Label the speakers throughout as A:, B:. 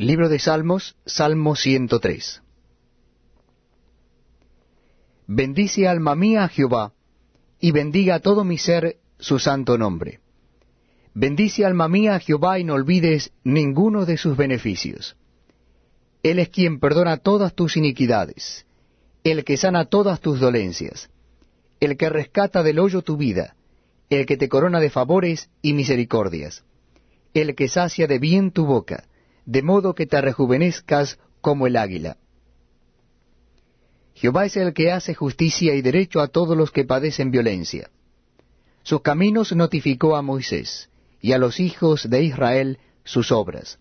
A: Libro de Salmos, Salmo 103. Bendice alma mía a Jehová, y bendiga todo mi ser su santo nombre. Bendice alma mía a Jehová y no olvides ninguno de sus beneficios. Él es quien perdona todas tus iniquidades, el que sana todas tus dolencias, el que rescata del hoyo tu vida, el que te corona de favores y misericordias, el que sacia de bien tu boca, de modo que te rejuvenezcas como el águila. Jehová es el que hace justicia y derecho a todos los que padecen violencia. Sus caminos notificó a Moisés, y a los hijos de Israel sus obras.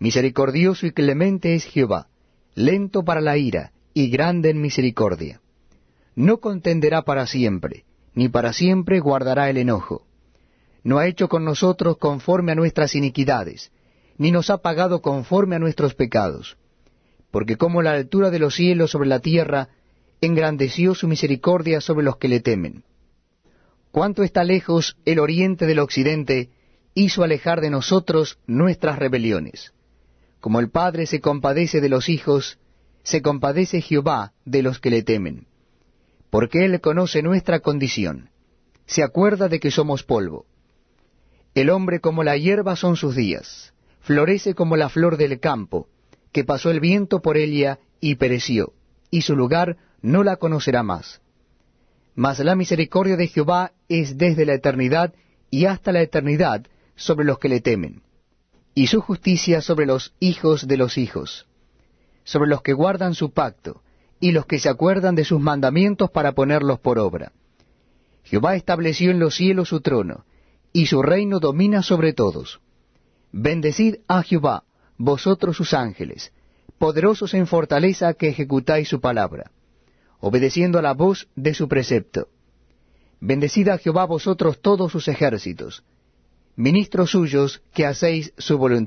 A: Misericordioso y clemente es Jehová, lento para la ira, y grande en misericordia. No contenderá para siempre, ni para siempre guardará el enojo. No ha hecho con nosotros conforme a nuestras iniquidades, ni nos ha pagado conforme a nuestros pecados. Porque como la altura de los cielos sobre la tierra, engrandeció su misericordia sobre los que le temen. Cuánto está lejos el oriente del occidente, hizo alejar de nosotros nuestras rebeliones. Como el Padre se compadece de los hijos, se compadece Jehová de los que le temen. Porque Él conoce nuestra condición, se acuerda de que somos polvo. El hombre como la hierba son sus días florece como la flor del campo, que pasó el viento por ella y pereció, y su lugar no la conocerá más. Mas la misericordia de Jehová es desde la eternidad y hasta la eternidad sobre los que le temen, y su justicia sobre los hijos de los hijos, sobre los que guardan su pacto, y los que se acuerdan de sus mandamientos para ponerlos por obra. Jehová estableció en los cielos su trono, y su reino domina sobre todos. Bendecid a Jehová, vosotros sus ángeles, poderosos en fortaleza que ejecutáis su palabra, obedeciendo a la voz de su precepto. Bendecid a Jehová vosotros todos sus ejércitos, ministros suyos que hacéis su voluntad.